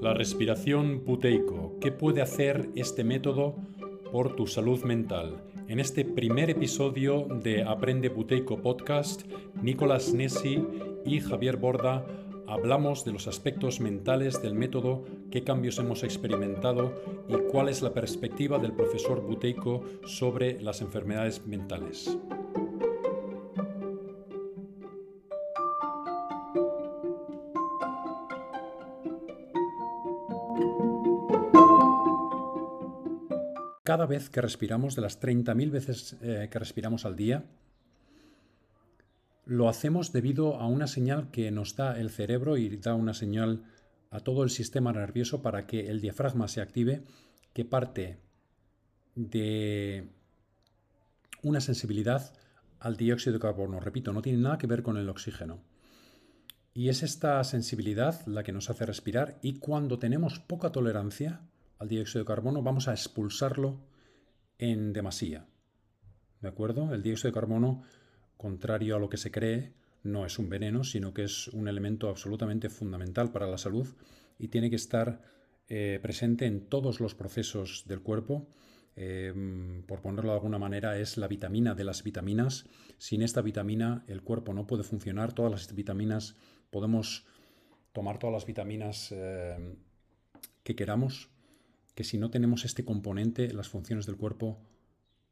La respiración buteico. ¿Qué puede hacer este método por tu salud mental? En este primer episodio de Aprende Buteico Podcast, Nicolás Nessi y Javier Borda hablamos de los aspectos mentales del método, qué cambios hemos experimentado y cuál es la perspectiva del profesor Buteico sobre las enfermedades mentales. Cada vez que respiramos, de las 30.000 veces eh, que respiramos al día, lo hacemos debido a una señal que nos da el cerebro y da una señal a todo el sistema nervioso para que el diafragma se active, que parte de una sensibilidad al dióxido de carbono. Repito, no tiene nada que ver con el oxígeno. Y es esta sensibilidad la que nos hace respirar y cuando tenemos poca tolerancia, al dióxido de carbono, vamos a expulsarlo en demasía. ¿De acuerdo? El dióxido de carbono, contrario a lo que se cree, no es un veneno, sino que es un elemento absolutamente fundamental para la salud y tiene que estar eh, presente en todos los procesos del cuerpo. Em, por ponerlo de alguna manera, es la vitamina de las vitaminas. Sin esta vitamina el cuerpo no puede funcionar. Todas las vitaminas, podemos tomar todas las vitaminas em, que queramos, que si no tenemos este componente, las funciones del cuerpo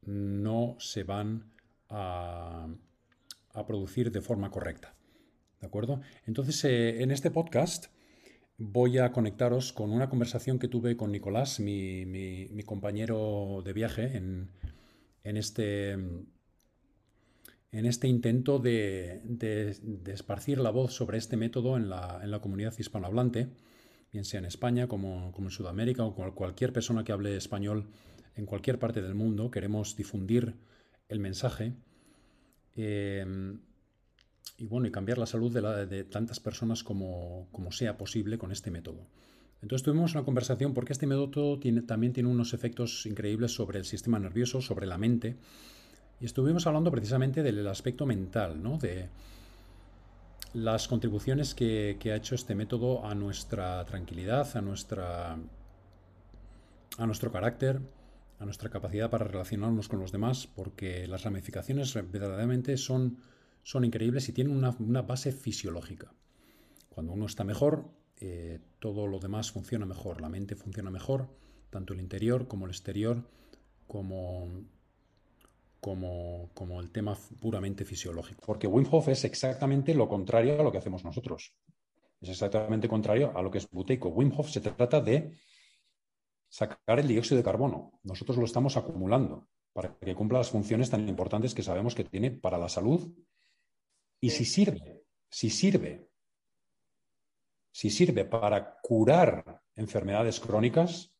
no se van a, producir de forma correcta. ¿De acuerdo? Entonces, eh, en este podcast voy a conectaros con una conversación que tuve con Nicolás, mi, compañero de viaje, en, este, en este intento de, esparcir la voz sobre este método en la, en la comunidad hispanohablante bien sea en España como, en Sudamérica o cualquier persona que hable español en cualquier parte del mundo. Queremos difundir el mensaje em, y bueno, y cambiar la salud de, tantas personas como, sea posible con este método. Entonces tuvimos una conversación porque este método también tiene unos efectos increíbles sobre el sistema nervioso, sobre la mente. Y estuvimos hablando precisamente del aspecto mental, ¿no? De, las contribuciones que, ha hecho este método a nuestra tranquilidad, a, nuestra, a nuestro carácter, a nuestra capacidad para relacionarnos con los demás, porque las ramificaciones verdaderamente son, son increíbles y tienen una, base fisiológica. Cuando uno está mejor, eh, todo lo demás funciona mejor, la mente funciona mejor, tanto el interior como el exterior, como como, el tema puramente fisiológico. Porque Wim Hof es exactamente lo contrario a lo que hacemos nosotros. Es exactamente contrario a lo que es buteico. Wim Hof se trata de sacar el dióxido de carbono. Nosotros lo estamos acumulando para que cumpla las funciones tan importantes que sabemos que tiene para la salud. Y si sirve, si sirve, si sirve para curar enfermedades crónicas,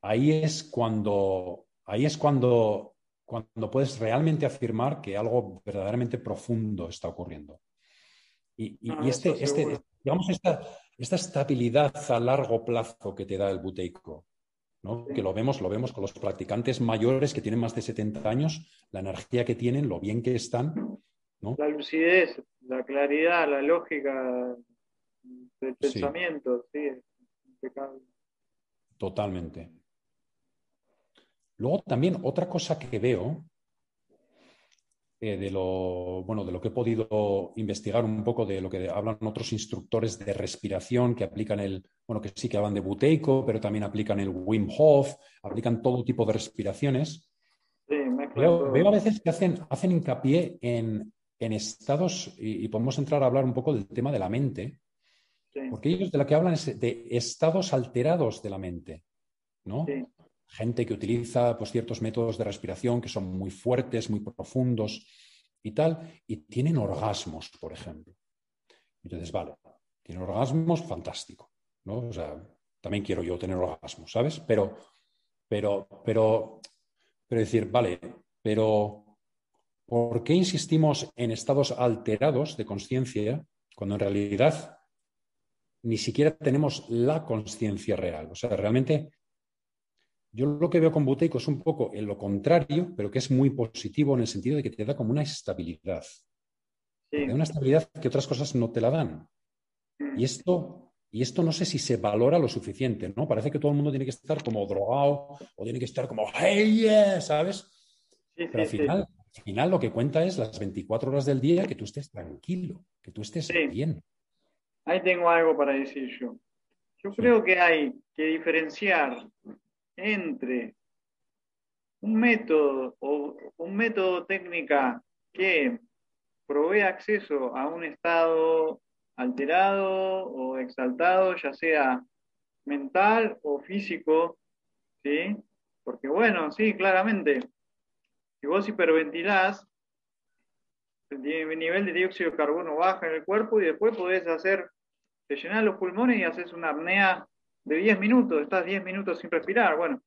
ahí es cuando ahí es cuando, cuando puedes realmente afirmar que algo verdaderamente profundo está ocurriendo. Y, este, este digamos, esta, esta, estabilidad a largo plazo que te da el buteico, ¿no? que lo vemos, lo vemos con los practicantes mayores que tienen más de 70 años, la energía que tienen, lo bien que están. ¿no? La lucidez, la claridad, la lógica del pensamiento, sí, Totalmente. Luego también otra cosa que veo eh, de lo bueno de lo que he podido investigar un poco de lo que hablan otros instructores de respiración que aplican el bueno que sí que hablan de buteico pero también aplican el Wim Hof aplican todo tipo de respiraciones. Veo, a veces que hacen, hacen hincapié en, estados y, podemos entrar a hablar un poco del tema de la mente porque ellos de lo que hablan es de estados alterados de la mente ¿no? Gente que utiliza pues, ciertos métodos de respiración que son muy fuertes, muy profundos y tal, y tienen orgasmos, por ejemplo. Entonces, vale, tienen orgasmos, fantástico, ¿no? O sea, también quiero yo tener orgasmos, ¿sabes? Pero, pero, pero, pero decir, vale, pero ¿por qué insistimos en estados alterados de conciencia cuando en realidad ni siquiera tenemos la conciencia real? O sea, realmente yo lo que veo con Buteico es un poco en lo contrario, pero que es muy positivo en el sentido de que te da como una estabilidad. Da una estabilidad que otras cosas no te la dan. Mm. Y esto, Y esto no sé si se valora lo suficiente, ¿no? Parece que todo el mundo tiene que estar como drogado o tiene que estar como, hey, yeah, ¿sabes? Pero al final, al final lo que cuenta es las 24 horas del día que tú estés tranquilo, que tú estés bien. Ahí tengo algo para decir yo. Yo creo que hay que diferenciar entre un método o un método técnica que provee acceso a un estado alterado o exaltado, ya sea mental o físico, ¿sí? Porque bueno, sí, claramente, si vos hiperventilás, el nivel de dióxido de carbono baja en el cuerpo y después podés hacer, te llenás los pulmones y haces una apnea de 10 minutos, estás 10 minutos sin respirar, bueno,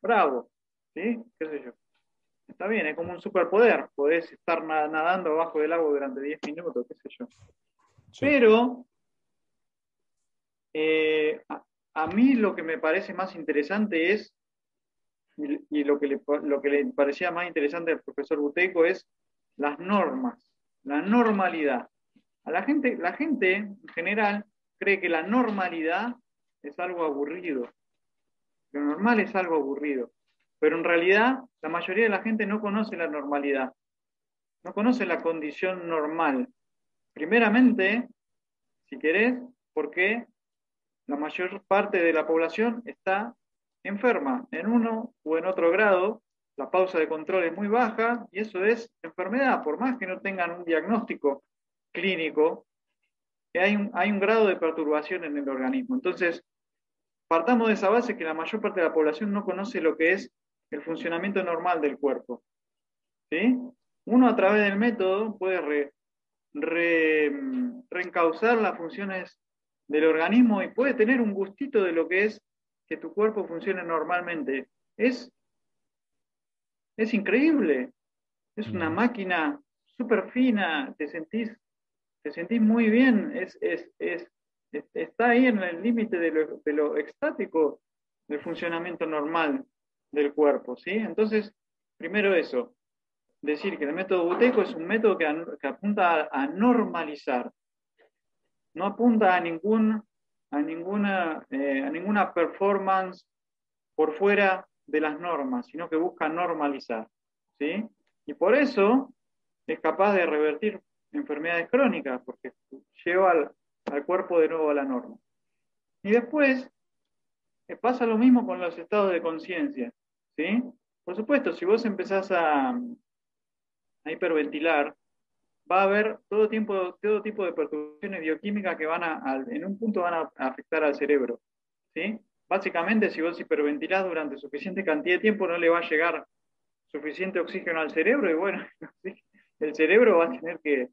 bravo, ¿sí? ¿Qué sé yo? Está bien, es como un superpoder, podés estar nadando abajo del agua durante 10 minutos, qué sé yo. Pero eh, a, mí lo que me parece más interesante es, y, lo, que le, lo que le parecía más interesante al profesor Buteco es las normas, la normalidad. A la gente, la gente en general cree que la normalidad es algo aburrido. Lo normal es algo aburrido. Pero en realidad la mayoría de la gente no conoce la normalidad. No conoce la condición normal. Primeramente, si querés, porque la mayor parte de la población está enferma en uno o en otro grado, la pausa de control es muy baja y eso es enfermedad, por más que no tengan un diagnóstico clínico, hay un, hay un grado de perturbación en el organismo. Entonces, partamos de esa base que la mayor parte de la población no conoce lo que es el funcionamiento normal del cuerpo. ¿sí? Uno a través del método puede reencauzar las funciones del organismo y puede tener un gustito de lo que es que tu cuerpo funcione normalmente. Es, es increíble. Es una mm. máquina súper fina, te sentís, te sentís muy bien, es, es, es, está ahí en el límite de lo, de lo extático del funcionamiento normal del cuerpo. ¿sí? Entonces, primero eso, decir que el método buteco es un método que, apunta a, normalizar, no apunta a, ningún, a, ninguna, eh, a ninguna performance por fuera de las normas, sino que busca normalizar. ¿sí? Y por eso es capaz de revertir enfermedades crónicas, porque lleva al, cuerpo de nuevo a la norma. Y después eh, pasa lo mismo con los estados de conciencia. ¿sí? Por supuesto, si vos empezás a, hiperventilar, va a haber todo, tipo, todo tipo de perturbaciones bioquímicas que van a, en un punto van a afectar al cerebro. ¿sí? Básicamente, si vos hiperventilás durante suficiente cantidad de tiempo, no le va a llegar suficiente oxígeno al cerebro y bueno, el cerebro va a tener que,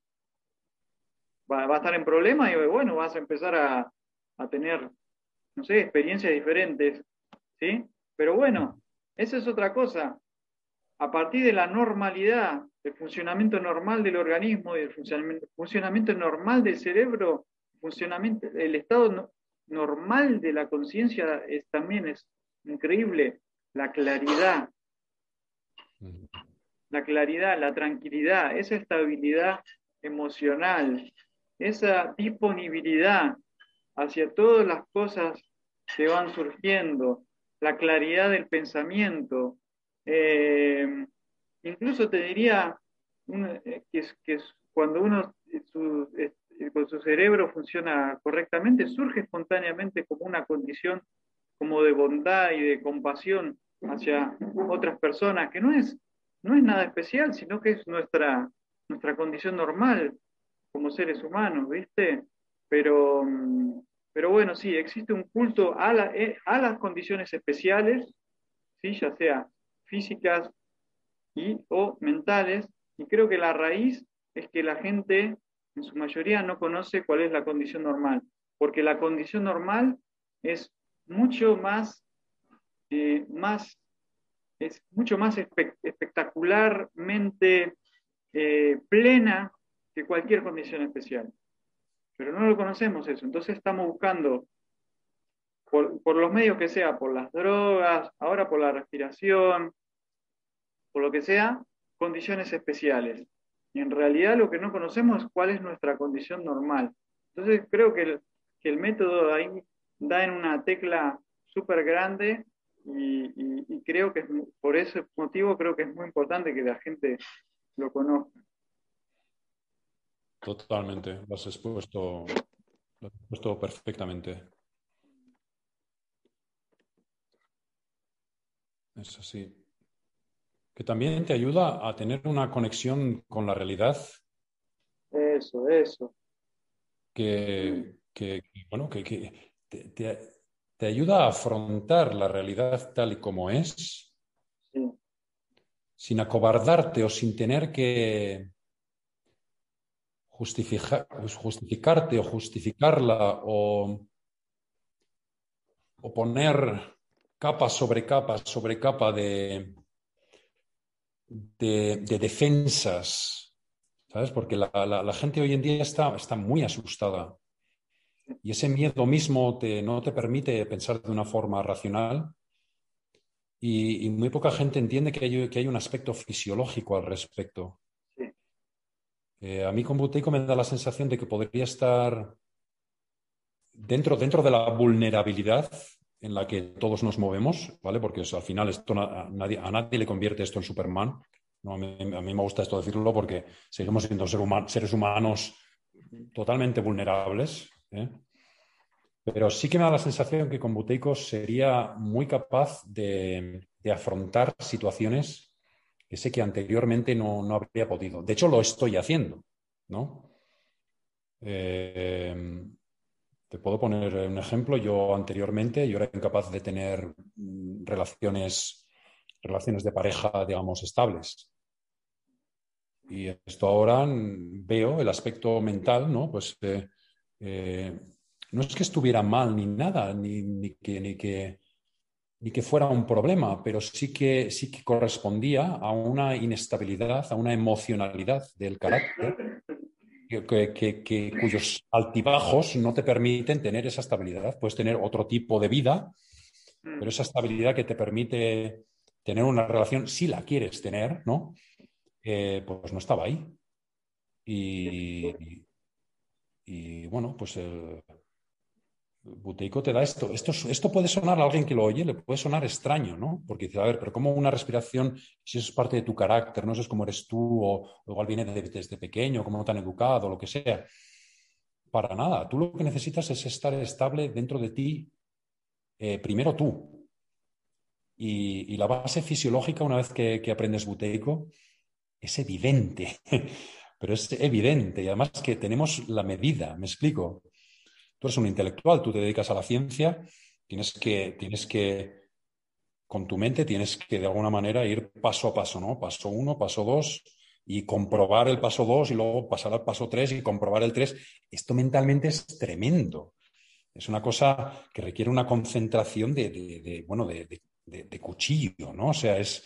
va, a estar en problemas y bueno, vas a empezar a, a tener, no sé, experiencias diferentes. ¿sí? Pero bueno, esa es otra cosa. A partir de la normalidad, del funcionamiento normal del organismo y del funcionamiento, normal del cerebro, funcionamiento, el estado normal de la conciencia es, también es increíble. La claridad, la claridad, la tranquilidad, esa estabilidad emocional, esa disponibilidad hacia todas las cosas que van surgiendo, la claridad del pensamiento. Eh, incluso te diría eh, que, que, cuando uno su, con su cerebro funciona correctamente, surge espontáneamente como una condición como de bondad y de compasión hacia otras personas, que no es, no es nada especial, sino que es nuestra, nuestra condición normal como seres humanos, ¿viste? Pero, mm, pero bueno, sí, existe un culto eh, a, las condiciones especiales, ¿sí? ya sea físicas y o mentales, y creo que la raíz es que la gente en su mayoría no conoce cuál es la condición normal, porque la condición normal es mucho más, eh, más es mucho más espectacularmente eh, plena que cualquier condición especial pero no lo conocemos eso. Entonces estamos buscando, por, los medios que sea, por las drogas, ahora por la respiración, por lo que sea, condiciones especiales. Y en realidad lo que no conocemos es cuál es nuestra condición normal. Entonces creo que, que el método ahí da en una tecla súper grande y, creo que por ese motivo creo que es muy importante que la gente lo conozca. Totalmente, lo has expuesto, lo has expuesto perfectamente. Es así. Que también te ayuda a tener una conexión con la realidad. Eso, eso. Que, bueno, que, te, ayuda a afrontar la realidad tal y como es, sin acobardarte o sin tener que justificarte o justificarla o, o poner capa sobre capa sobre capa de, de, defensas, ¿sabes? Porque la, gente hoy en día está, está muy asustada y ese miedo mismo te, no te permite pensar de una forma racional y, muy poca gente entiende que hay, que hay, un aspecto fisiológico al respecto. Eh, a mí con Buteico me da la sensación de que podría estar dentro, dentro de la vulnerabilidad en la que todos nos movemos, ¿vale? Porque al final esto a, nadie, le convierte esto en Superman. A, mí, me gusta esto decirlo porque seguimos siendo seres humanos totalmente vulnerables. ¿eh? Pero sí que me da la sensación que con Buteico sería muy capaz de, afrontar situaciones sé que anteriormente no, no, habría podido. De hecho, lo estoy haciendo, ¿no? Eh, te puedo poner un ejemplo. Yo anteriormente yo era incapaz de tener mm, relaciones, relaciones de pareja, digamos, estables. Y esto ahora mm, veo el aspecto mental, ¿no? Pues eh, eh, no es que estuviera mal ni nada, ni, que, ni, que, ni que fuera un problema, pero sí que, sí que correspondía a una inestabilidad, a una emocionalidad del carácter que, cuyos altibajos no te permiten tener esa estabilidad. Puedes tener otro tipo de vida, pero esa estabilidad que te permite tener una relación, si la quieres tener, ¿no? Eh, pues no estaba ahí. Y, y, bueno, pues eh, Buteico te da esto. esto. Puede sonar a alguien que lo oye, le puede sonar extraño, ¿no? Porque dice, a ver, pero ¿cómo una respiración, si eso es parte de tu carácter, no sé cómo eres tú, o, igual viene desde pequeño, cómo te han educado, lo que sea? Para nada. Tú lo que necesitas es estar estable dentro de ti, eh, primero tú. Y, la base fisiológica, una vez que, que aprendes buteico, es evidente. pero es evidente. Y además que tenemos la medida, me explico. Tú eres un intelectual, tú te dedicas a la ciencia, tienes que, tienes que, con tu mente tienes que de alguna manera ir paso a paso, ¿no? Paso uno, paso dos, y comprobar el paso dos y luego pasar al paso tres y comprobar el tres. Esto mentalmente es tremendo. Es una cosa que requiere una concentración de, bueno, de, cuchillo, ¿no? O sea, es,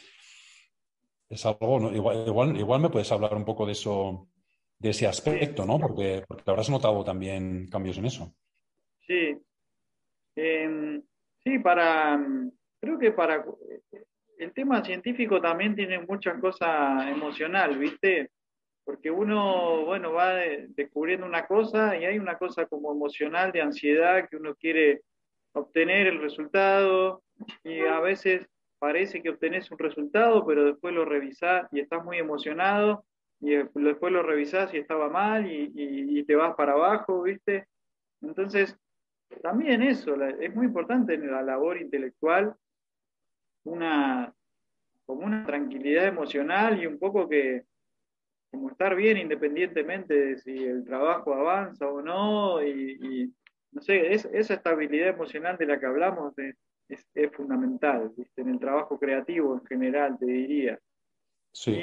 es algo, igual, igual, me puedes hablar un poco de eso, de ese aspecto, ¿no? Porque, porque habrás notado también cambios en eso. Sí. Em, sí, para, creo que para, el tema científico también tiene muchas cosas emocional, ¿viste? Porque uno, bueno, va descubriendo una cosa y hay una cosa como emocional de ansiedad que uno quiere obtener el resultado y a veces parece que obtenés un resultado, pero después lo revisás y estás muy emocionado y después lo revisás y estaba mal y, y te vas para abajo, ¿viste? Entonces, también eso, es muy importante en la labor intelectual una, como una tranquilidad emocional y un poco que, como estar bien independientemente de si el trabajo avanza o no, y, no sé, esa estabilidad emocional de la que hablamos es, fundamental, en el trabajo creativo en general, te diría. Sí.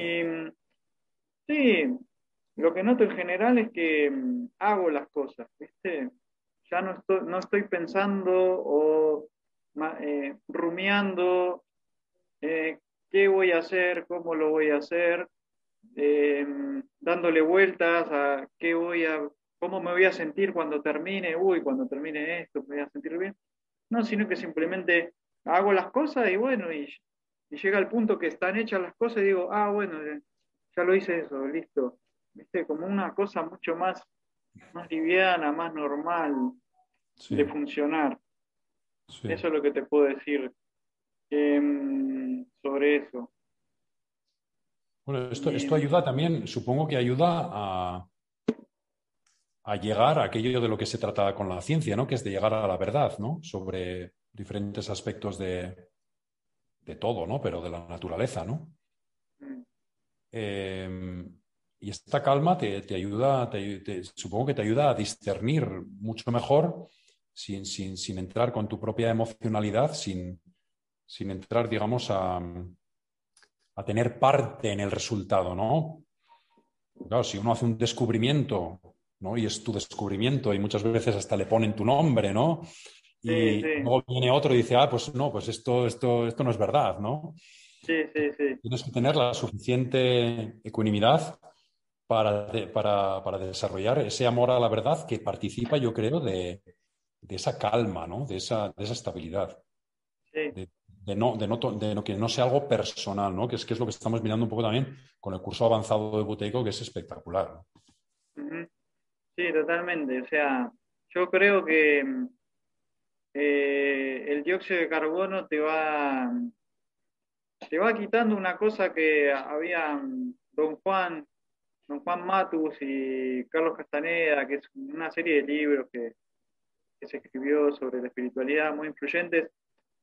sí, lo que noto en general es que mm, hago las cosas, ¿viste? No estoy, no estoy pensando o eh, rumiando eh, qué voy a hacer, cómo lo voy a hacer, em, dándole vueltas a qué voy a, cómo me voy a sentir cuando termine, uy, cuando termine esto, me voy a sentir bien. No, sino que simplemente hago las cosas y bueno, y, llega el punto que están hechas las cosas y digo, ah, bueno, ya lo hice eso, listo. ¿Viste? Como una cosa mucho más liviana, más normal. De funcionar. Eso es lo que te puedo decir em, sobre eso. Bueno, esto, esto ayuda también, supongo que ayuda a, a llegar a aquello de lo que se trata con la ciencia, ¿no? Que es de llegar a la verdad, ¿no? Sobre diferentes aspectos de, de todo, ¿no? Pero de la naturaleza, ¿no? Mm. Em, y esta calma te, ayuda, supongo que te ayuda a discernir mucho mejor sin, sin, entrar con tu propia emocionalidad, sin, sin entrar, digamos, a, a, tener parte en el resultado, ¿no? Claro, si uno hace un descubrimiento, ¿no? Y es tu descubrimiento y muchas veces hasta le ponen tu nombre, ¿no? Y luego viene otro y dice, ah, pues no, pues esto, esto, esto no es verdad, ¿no? Sí, sí, sí. Tienes que tener la suficiente ecuanimidad para, para, desarrollar ese amor a la verdad que participa, yo creo, de, esa calma, ¿no? De esa, de esa estabilidad. Sí. De, no, de, no, que no sea algo personal, ¿no? Que es, que es lo que estamos mirando un poco también con el curso avanzado de Buteyko, que es espectacular. Sí, totalmente. O sea, yo creo que eh, el dióxido de carbono te va, te va quitando una cosa que había don Juan, don Juan Matus y Carlos Castaneda, que es una serie de libros que, se escribió sobre la espiritualidad muy influyentes,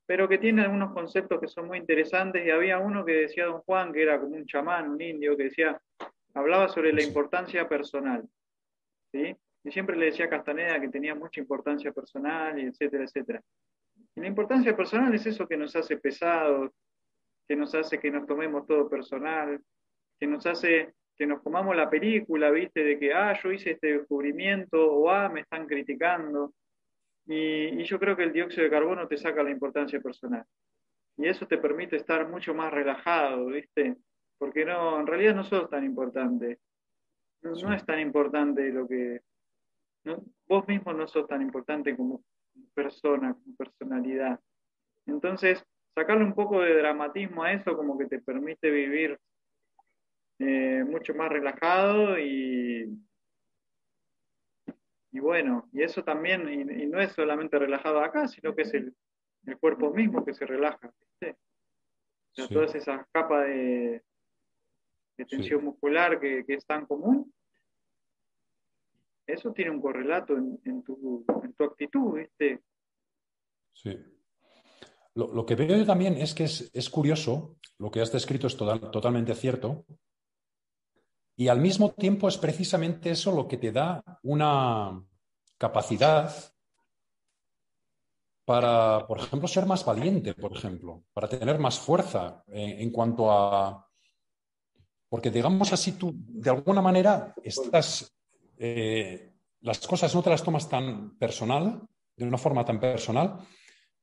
pero que tiene algunos conceptos que son muy interesantes. Y había uno que decía don Juan, que era como un chamán, un indio, que decía, hablaba sobre la importancia personal. ¿sí? Y siempre le decía a Castaneda que tenía mucha importancia personal, y etcétera, etcétera. Y la importancia personal es eso que nos hace pesados, que nos hace que nos tomemos todo personal, que nos hace que nos comamos la película, ¿viste? De que, ah, yo hice este descubrimiento, o ah, me están criticando. Y, y yo creo que el dióxido de carbono te saca la importancia personal. Y eso te permite estar mucho más relajado, ¿viste? Porque no, en realidad no sos tan importante. no es tan importante lo que, vos mismo no sos tan importante como persona, como personalidad. Entonces, sacarle un poco de dramatismo a eso como que te permite vivir eh, mucho más relajado y, y bueno, y eso también, y, no es solamente relajado acá, sino que es el, cuerpo mismo que se relaja. Todas esas capas de, tensión muscular que, que es tan común, eso tiene un correlato en, tu, actitud, ¿viste? Sí. Lo, que veo también es que es, curioso, lo que has descrito es totalmente cierto, y al mismo tiempo es precisamente eso lo que te da una capacidad para, por ejemplo, ser más valiente, por ejemplo, para tener más fuerza en, en cuanto a... Porque digamos así, tú de alguna manera estás eh, las cosas no te las tomas tan personal, de una forma tan personal,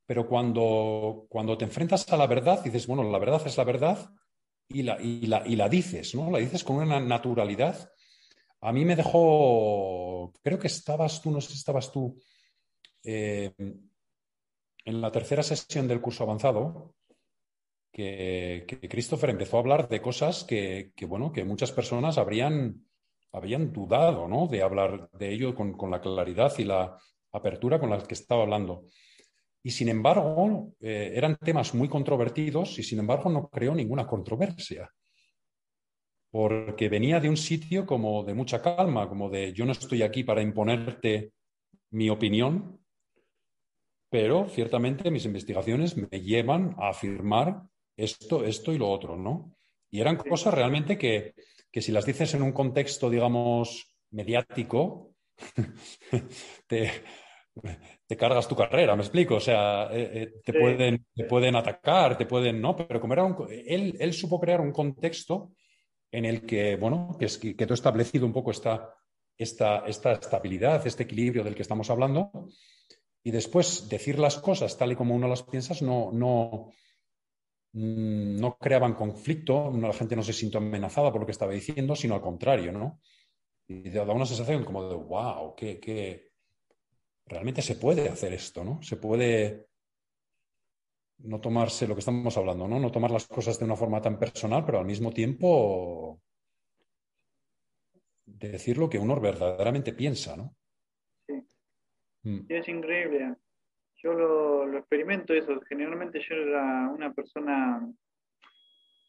pero cuando, cuando te enfrentas a la verdad, dices, bueno, la verdad es la verdad y la, y la, y la dices, ¿no? La dices con una naturalidad. A mí me dejó, creo que estabas tú, no sé si estabas tú, eh, en la tercera sesión del curso avanzado, que, que, Christopher empezó a hablar de cosas que, que, bueno, que muchas personas habrían habían dudado ¿no? de hablar de ello con, la claridad y la apertura con la que estaba hablando. Y sin embargo, eh, eran temas muy controvertidos y sin embargo no creó ninguna controversia. Porque venía de un sitio como de mucha calma, como de yo no estoy aquí para imponerte mi opinión, pero ciertamente mis investigaciones me llevan a afirmar esto, esto y lo otro, ¿no? Y eran cosas realmente que, que si las dices en un contexto, digamos, mediático, te, cargas tu carrera, me explico. O sea, eh, eh, te, pueden, te pueden atacar, te pueden. No, pero como era un. Él, él supo crear un contexto en el que, bueno, que, es, que quedó establecido un poco esta, esta, esta estabilidad, este equilibrio del que estamos hablando. Y después decir las cosas tal y como uno las piensas no, no, Mm, no creaban conflicto, la gente no se sintió amenazada por lo que estaba diciendo, sino al contrario, ¿no? Y daba una sensación como de, wow, que, realmente se puede hacer esto, ¿no? Se puede no tomarse lo que estamos hablando, ¿no? No tomar las cosas de una forma tan personal, pero al mismo tiempo decir lo que uno verdaderamente piensa, ¿no? Sí. Mm. es increíble. Yo lo, experimento eso. Generalmente yo era una persona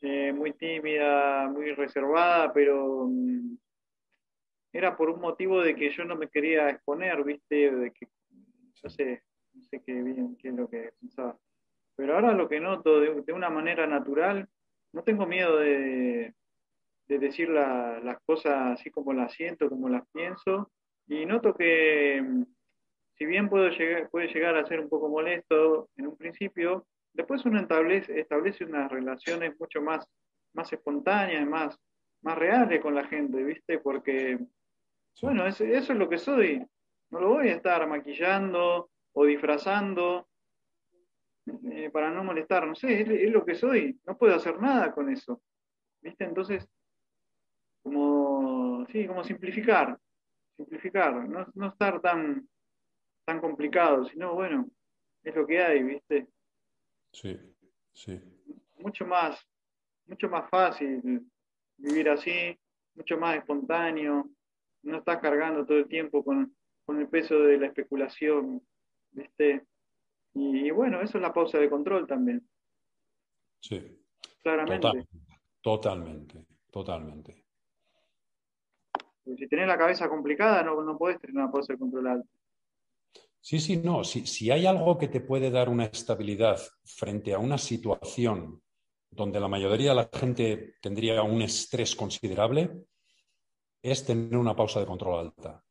eh, muy tímida, muy reservada, pero mm, era por un motivo de que yo no me quería exponer, ¿viste? De que, no sé, no sé qué bien, qué es lo que pensaba. Pero ahora lo que noto de, una manera natural, no tengo miedo de, decir las cosas así como las siento, como las pienso, y noto que mm, si bien puedo llegar, puede llegar a ser un poco molesto en un principio, después uno establece, establece unas relaciones mucho más, más espontáneas, más, más reales con la gente, ¿viste? Porque, bueno, eso es lo que soy. No lo voy a estar maquillando o disfrazando eh, para no molestar, no sé, es, lo que soy, no puedo hacer nada con eso. ¿Viste? Entonces, como, sí, como simplificar, simplificar, no, no estar tan, tan complicado, sino bueno, es lo que hay, ¿viste? Sí, sí. Mucho más, mucho más fácil vivir así, mucho más espontáneo, no estás cargando todo el tiempo con, con el peso de la especulación. Y, bueno, eso es la pausa de control también. Sí. Claramente. Totalmente, totalmente. si tenés la cabeza complicada, no, no podés tener una pausa de control alta. Sí, sí, no. Si, si hay algo que te puede dar una estabilidad frente a una situación donde la mayoría de la gente tendría un estrés considerable, es tener una pausa de control alta.